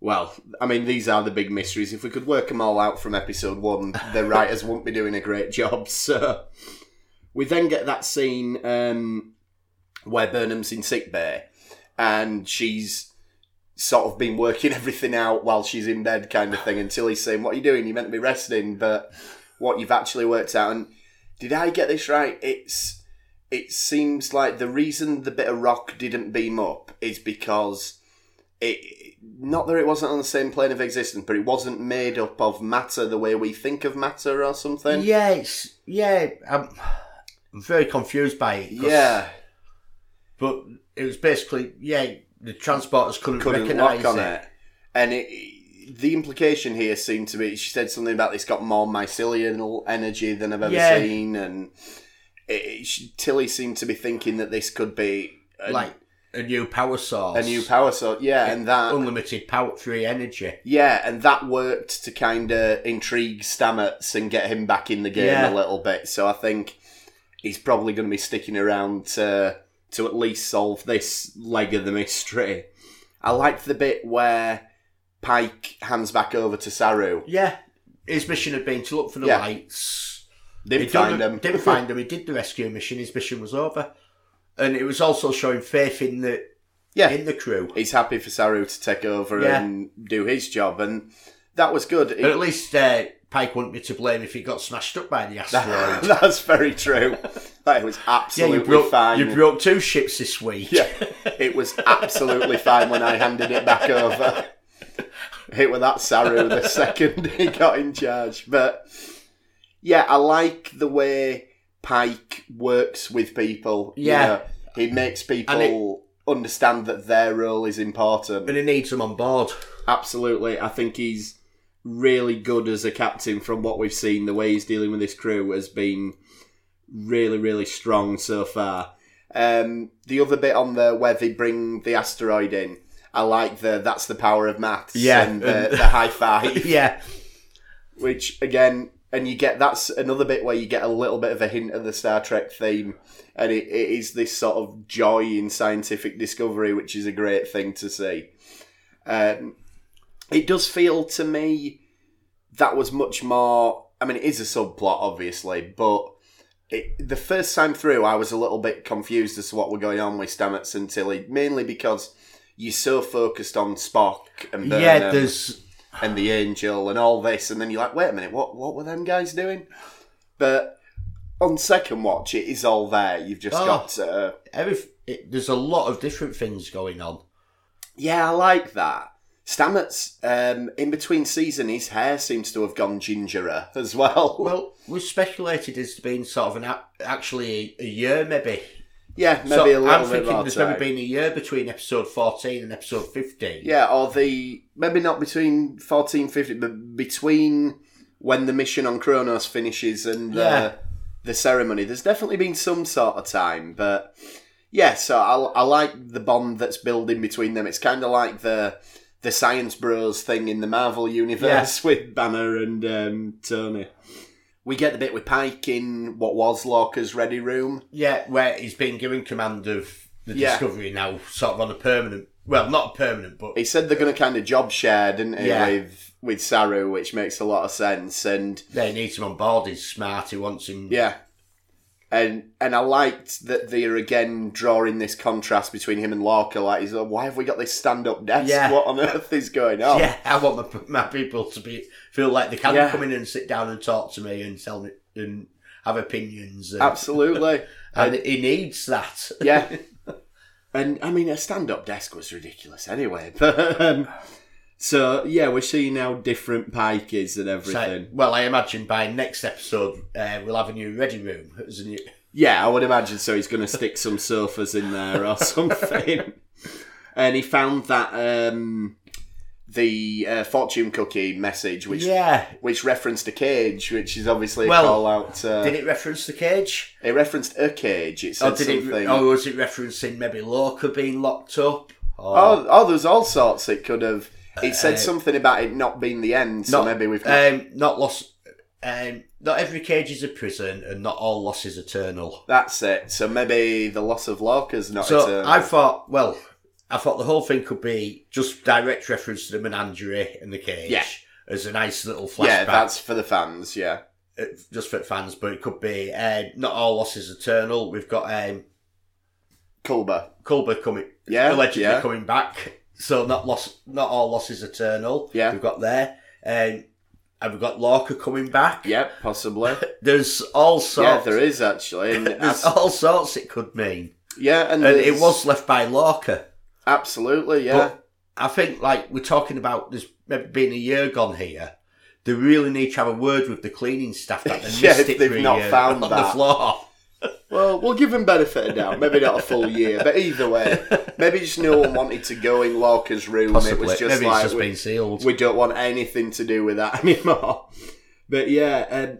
well, I mean, these are the big mysteries. If we could work them all out from episode one, the writers won't be doing a great job. So, we then get that scene um, where Burnham's in sick bay and she's sort of been working everything out while she's in bed, kind of thing, until he's saying, What are you doing? You're meant to be resting, but what you've actually worked out. And Did I get this right? It's it seems like the reason the bit of rock didn't beam up is because it not that it wasn't on the same plane of existence, but it wasn't made up of matter the way we think of matter or something. Yeah, it's yeah. I'm, I'm very confused by it. Yeah, but it was basically yeah. The transporters couldn't, couldn't recognise on it. it. and it. The implication here seemed to be she said something about it's got more mycelial energy than I've ever Yeah. seen, and it, it, Tilly seemed to be thinking that this could be a, Like a new power source, a new power source. Yeah, and that unlimited power free energy. Yeah, and that worked to kind of intrigue Stamets and get him back in the game Yeah. a little bit. So I think he's probably going to be sticking around to to at least solve this leg of the mystery. I liked the bit where Pike hands back over to Saru. Yeah, his mission had been to look for the Yeah. lights. Didn't find them. Didn't find them. He did the rescue mission. His mission was over, and it was also showing faith in the Yeah. in the crew. He's happy for Saru to take over Yeah. and do his job, and that was good. But at least uh, Pike wouldn't be to blame if he got smashed up by the asteroid. That's very true. That was yeah, absolutely you broke fine. you broke two ships this week. Yeah, it was absolutely fine when I handed it back over. It was that Saru the second he got in charge. But yeah, I like the way Pike works with people. you Yeah. know. he makes people And understand that their role is important. and he needs them on board. Absolutely, I think he's really good as a captain from what we've seen. The way he's dealing with his crew has been really, really strong so far. Um, the other bit on the where they bring the asteroid in, I like the that's the power of maths Yeah, and the, the high five, yeah, which again, and you get that's another bit where you get a little bit of a hint of the Star Trek theme, and it, it is this sort of joy in scientific discovery, which is a great thing to see. Um, it does feel to me that was much more. I mean, it is a subplot, obviously, but it, the first time through, I was a little bit confused as to what were going on with Stamets and Tilly, mainly because you're so focused on Spock and Burnham yeah. There's and the Angel and all this, and then you're like, wait a minute, what what were them guys doing? But on second watch, it is all there. You've just Oh. got. Uh, every it, there's a lot of different things going on. yeah, I like that. Stamets, um, in between season, his hair seems to have gone gingerer as well. Well, we speculated as being sort of an actually a year maybe. Yeah, maybe So a little bit. I'm bit thinking there's time. maybe been a year between episode 14 and episode 15. Yeah, or the maybe not between fourteen fifty, but between when the mission on Kronos finishes and the Yeah. the ceremony. There's definitely been some sort of time, but yeah. So I, I like the bond that's building between them. It's kind of like the the science bros thing in the Marvel universe with Banner and um, Tony. We get the bit with Pike in what was Lorca's ready room. Yeah, where he's been given command of the Yeah. Discovery now, sort of on a permanent. Well, not permanent, but He said they're going to kind of job share, didn't he, Yeah. with with Saru, which makes a lot of sense. And they need him on board. He's smart. He wants him. Yeah. And and I liked that they're again drawing this contrast between him and Lorca. Like, he's like, why have we got this stand up desk? Yeah. What on earth is going on? Yeah, I want my, my people to be feel like they can Yeah. come in and sit down and talk to me and tell me and have opinions. And, Absolutely. and he needs that. yeah. And I mean, a stand up desk was ridiculous anyway. But um, so yeah, we're seeing how different Pike is and So, everything. well, I imagine by next episode uh, we'll have a new ready room. New, Yeah, I would imagine so. He's going to stick some sofas in there or something. and he found that um, the uh, fortune cookie message, which yeah. which referenced a cage, which is obviously Well, a call out. Uh, Did it reference the cage? it referenced a cage. It said Or did something. it? Or was it referencing maybe Lorca being locked up? Or, oh, oh, there's all sorts. It could have. It said Uh, something about it not being the end. So not, maybe we've. Got, um, not lost. Um, not every cage is a prison, and not all loss is eternal. that's it. So maybe the loss of Lorca's not. So eternal. I thought, well, I thought the whole thing could be just direct reference to the menagerie and the cage. Yeah. As a nice little flashback, yeah, that's for the fans. Yeah, uh, just for the fans, but it could be uh, not all loss is eternal. We've got um, Culber. Culber coming, Yeah, allegedly yeah. coming back. So not loss, not all losses eternal. Yeah. we've got there. and Um, Have we got Lorca coming back? Yep, possibly. There's all sorts. yeah, there is actually. And There's all sorts it could mean. yeah, and, And it was left by Lorca. absolutely yeah. But I think, like, we're talking about there's maybe been a year gone here. They really need to have a word with the cleaning staff that they Yeah, missed it they've not year found on the floor. Well, we'll give him benefit of doubt. Maybe not a full year, but either way, maybe just no one wanted to go in Lorca's room. It was just maybe like it's just we, been sealed. we don't want anything to do with that anymore. But yeah, um,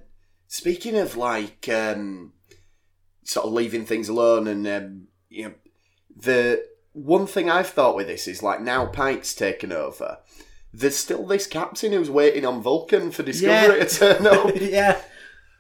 speaking of like um, sort of leaving things alone, and um, you know, the one thing I've thought with this is like now Pike's taken over. There's still this captain who's waiting on Vulcan for Discovery Yeah. to turn up. yeah.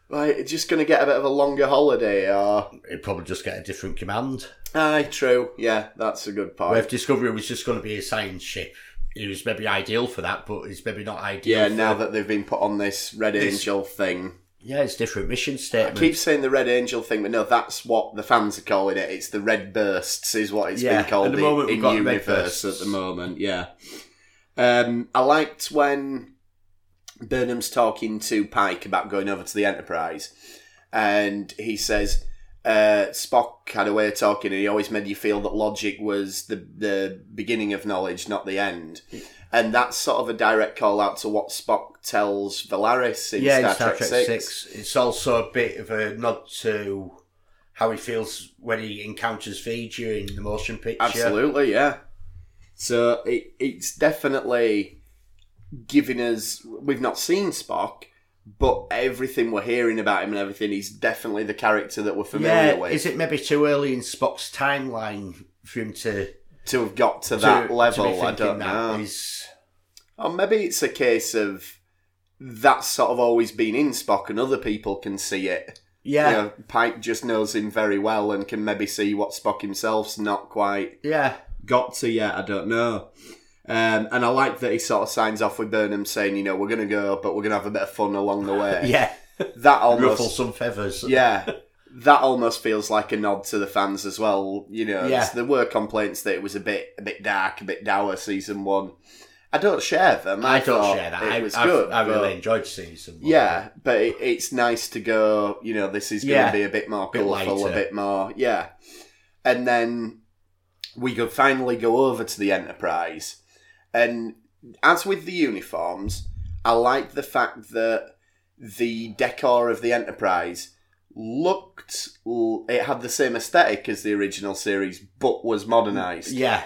Like, it's just going to get a bit of a longer holiday, or It'd probably just get a different command. Aye, true. Yeah, that's a good point. Where if Discovery was just going to be a science ship, it was maybe ideal for that, but it's maybe not ideal. yeah, for- now that they've been put on this Red This- Angel thing. Yeah, it's different mission statement. I statement. keep saying the Red Angel thing, but no, that's what the fans are calling it. It's the Red Bursts, is what it's Yeah, been called at the in, moment we've in got Red universe Bursts. at the moment. Yeah. Um, I liked when Burnham's talking to Pike about going over to the Enterprise, and he says uh, Spock had a way of talking, and he always made you feel that logic was the the beginning of knowledge, not the end. And that's sort of a direct call out to what Spock tells Valeris in yeah, Star, in Star Trek, Trek 6. 6. It's also a bit of a nod to how he feels when he encounters V'Ger in the motion picture. Absolutely, yeah. So it, it's definitely giving us. We've not seen Spock, but everything we're hearing about him and everything, he's definitely the character that we're familiar Yeah, with. is it maybe too early in Spock's timeline for him to to have got to to- that to level, I don't that know. is- Or maybe it's a case of that's sort of always been in Spock, and other people can see it. yeah, You know, Pike just knows him very well and can maybe see what Spock himself's not quite yeah, got to yet. I don't know. Um, and I like that he sort of signs off with Burnham saying, you know, we're going to go, but we're going to have a bit of fun along the way. yeah. That Ruffle almost, some feathers. yeah, that almost feels like a nod to the fans as well. You know, Yeah. there were complaints that it was a bit, a bit dark, a bit dour season one. I don't share them. I, I, don't share that. It I, was I've- good. I really enjoyed seeing some. yeah, but it, it's nice to go. You know, this is going Yeah. to be a bit more colourful, a bit more, yeah. And then we could finally go over to the Enterprise, and as with the uniforms, I like the fact that the decor of the Enterprise looked. It had the same aesthetic as the original series, but was modernised. Mm, yeah.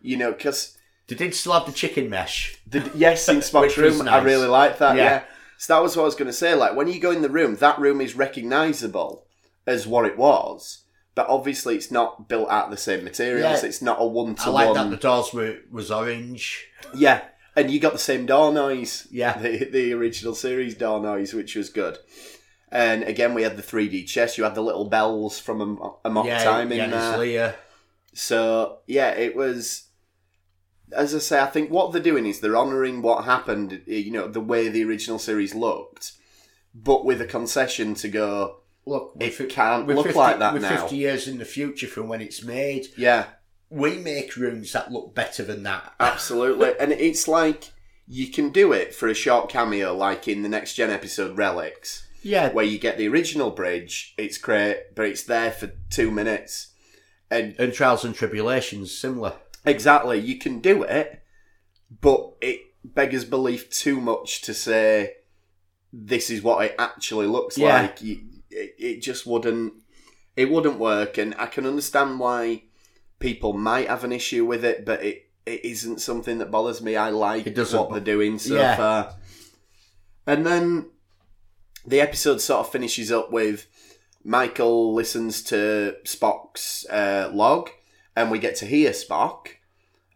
You know, because They did still have the chicken mesh. the, yes, in Spock's room, I really like that. Yeah. Yeah. So that was what I was going to say. Like when you go in the room, that room is recognisable as what it was, but obviously it's not built out of the same materials. Yeah. It's not a one to one. I to like that the one. doors were was orange. Yeah, and you got the same door noise. Yeah. the the original series door noise, which was good. And again, we had the 3D chess. You had the little bells from a, mo- Amok yeah, time in yeah, there. it's Leah. So yeah, it was. As I say, I think what they're doing is they're honouring what happened. You know, the way the original series looked, but with a concession to go. Look, if It we're can't look 50 like that we're now. 50 years in the future from when it's made. Yeah, We make rooms that look better than that. absolutely. and it's like you can do it for a short cameo, like in the next gen episode Relics, Yeah, where you get the original bridge. It's great, but it's there for two minutes, and and Trials and Tribble-ations similar. Exactly, you can do it, but it beggars belief too much to say this is what it actually looks Yeah. like. You, it, it just wouldn't. It wouldn't work, and I can understand why people might have an issue with it, but it, it isn't something that bothers me. I like It doesn't what bo- they're doing so Yeah. far. And then the episode sort of finishes up with Michael listens to Spock's uh, log, and we get to hear Spock.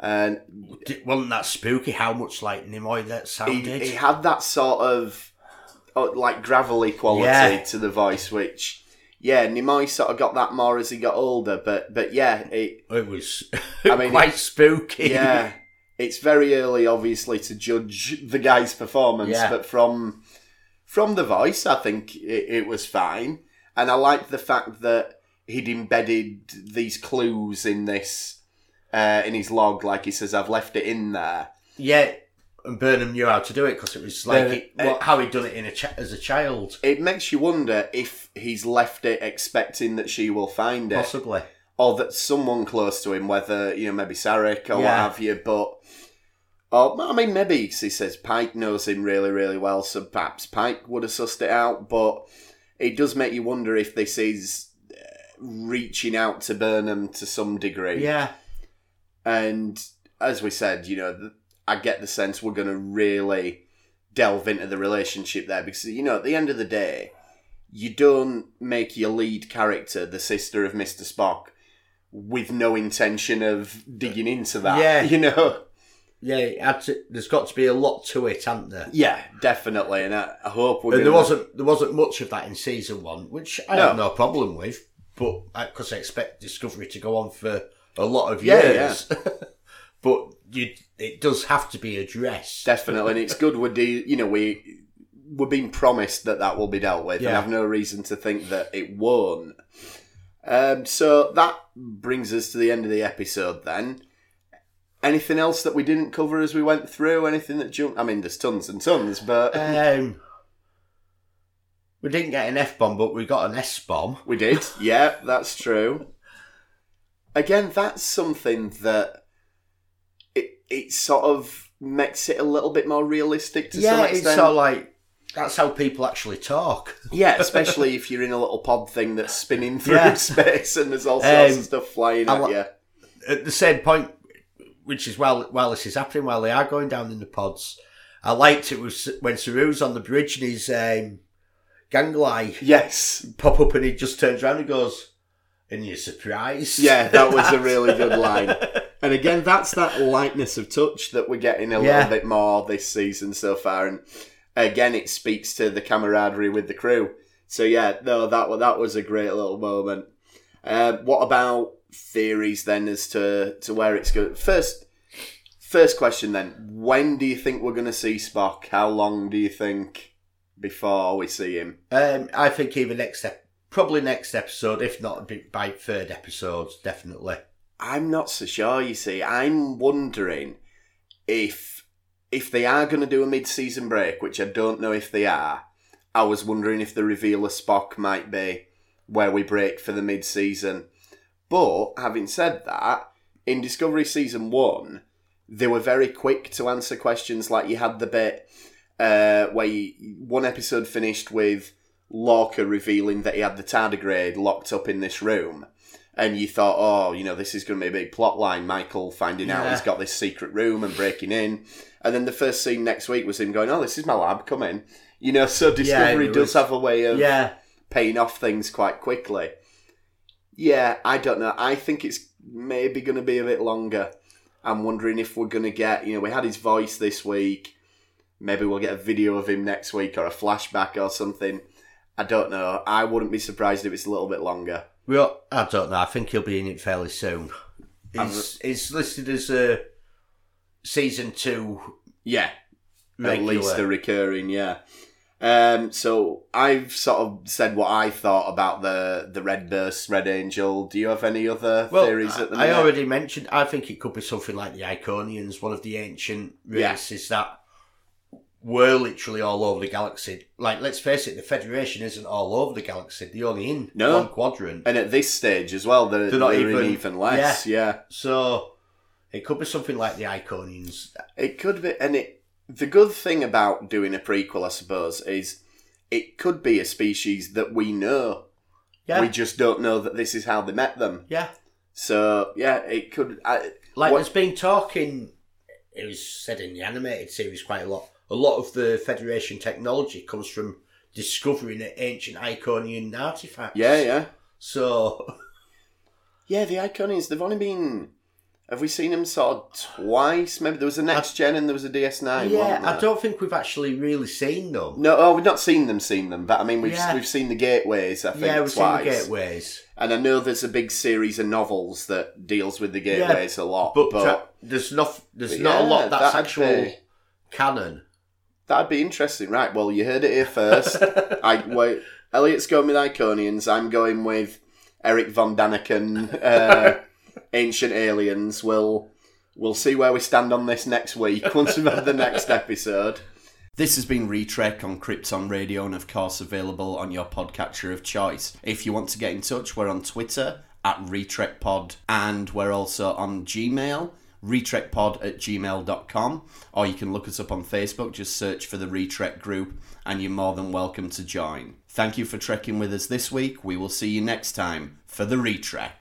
And Wasn't that spooky? How much like Nimoy that sounded? he had that sort of like gravelly quality Yeah. to the voice, which yeah, Nimoy sort of got that more as he got older. But but yeah, it It was I mean, quite spooky. yeah, it's very early, obviously, to judge the guy's performance. Yeah. But from from the voice, I think it, it was fine, and I liked the fact that he'd embedded these clues in this uh, in his log. Like he says, "I've left it in there." yeah. And Burnham knew how to do it because it was like it, what, how he'd done it in a cha- as a child, It makes you wonder if he's left it expecting that she will find it, possibly. or that someone close to him, whether you know maybe Sarek or what have you. But oh, I mean, maybe he says Pike knows him really, really well, so perhaps Pike would have sussed it out. But it does make you wonder if this is uh, reaching out to Burnham to some degree. Yeah, And as we said, you know, I get the sense we're going to really delve into the relationship there because, you know, at the end of the day, you don't make your lead character the sister of Mr. Spock with no intention of digging into that. Yeah. You know? yeah. To, there's got to be a lot to it, hasn't there? Yeah, definitely. And I, I hope we're And there wasn't there wasn't much of that in season one, which I No. have no problem with. But uh, because I expect Discovery to go on for a lot of Yeah, years, but you, it does have to be addressed. Definitely, and it's good we're de- you know we we're being promised that that will be dealt with, and Yeah. I've no reason to think that it won't. Um, so that brings us to the end of the episode. Then, anything else that we didn't cover as we went through? Anything that jumped? I mean, there's tons and tons, but Um, we didn't get an F bomb, but we got an S bomb. we did. yeah, that's true. Again, that's something that it it sort of makes it a little bit more realistic to some Yeah, extent. it's sort of like that's how people actually talk. Yeah, especially if you're in a little pod thing that's spinning through Yeah. space and there's all sorts Um, of stuff flying I at li- you. At the same point, which is while while this is happening, while they are going down in the pods, I liked it was when Saru's on the bridge and his um, gang Yes. pop up and he just turns around and goes, "And you're surprised." Yeah, that was a really good line. And again, that's that lightness of touch that we're getting a Yeah. little bit more this season so far. And again, it speaks to the camaraderie with the crew. So yeah, no, that that was a great little moment. Uh, what about theories then as to, to where it's going? First, first question then: When do you think we're going to see Spock? How long do you think before we see him? Um, I think even next ep- probably next episode, if not by third episode, definitely. I'm not so sure. You see, I'm wondering if if they are going to do a mid-season break, which I don't know if they are. I was wondering if the reveal of Spock might be where we break for the mid-season. But having said that, in Discovery season one, they were very quick to answer questions. Like you had the bit uh, where you, one episode finished with Lorca revealing that he had the tardigrade locked up in this room and you thought, oh, you know, this is going to be a big plot line. Michael finding out he's got this secret room and breaking in, and then the first scene next week was him going, oh, this is my lab, come in. You know, so Discovery it does was- have a way of Yeah, paying off things quite quickly. Yeah, I don't know. I think it's maybe going to be a bit longer. I'm wondering if we're going to get, you know, we had his voice this week. Maybe we'll get a video of him next week or a flashback or something. I don't know. I wouldn't be surprised if it's a little bit longer. Well, I don't know. I think he'll be in it fairly soon. It's, it's listed as a season two Yeah, regular. at least a recurring, yeah. Um, so I've sort of said what I thought about the the Red Burst, Red Angel. Do you have any other well, theories at the I, I already mentioned. I think it could be something like the Iconians, one of the ancient Yeah. races that were literally all over the galaxy. Like, let's face it, the Federation isn't all over the galaxy. They're only in No. one quadrant. And at this stage as well, they're, They're not they're even- even less. Yeah. So it could be something like the Iconians. it could be. And it the good thing about doing a prequel, I suppose, is it could be a species that we know. Yeah, We just don't know that this is how they met them. yeah. So yeah, it could. I, Like What- there's been talking. It was said in the animated series quite a lot. A lot of the Federation technology comes from discovering ancient Iconian artifacts. yeah, yeah. So Yeah, the Iconians, they've only been. Have we seen them sort of twice? Maybe there was a next gen and there was a DS9. yeah, I don't think we've actually really seen them. No, oh, we've not seen them, seen them, but I mean, we've Yeah. we've seen the gateways. I think yeah, we've twice. seen the gateways, and I know there's a big series of novels that deals with the gateways a lot. but, But, there's not there's but not a lot that's that'd actual canon. That'd be interesting, right? Well, you heard it here first. I wait. Elliot's going with Iconians. I'm going with Eric von Daniken. Uh, Ancient Aliens. We'll We'll see where we stand on this next week once we've had the next episode. This has been Retrek on Krypton Radio and, of course, available on your podcatcher of choice. If you want to get in touch, we're on Twitter at RetrekPod and we're also on Gmail, retrekpod at gmail.com, or you can look us up on Facebook, just search for the Retrek group, and you're more than welcome to join. Thank you for trekking with us this week. We will see you next time for the Retrek.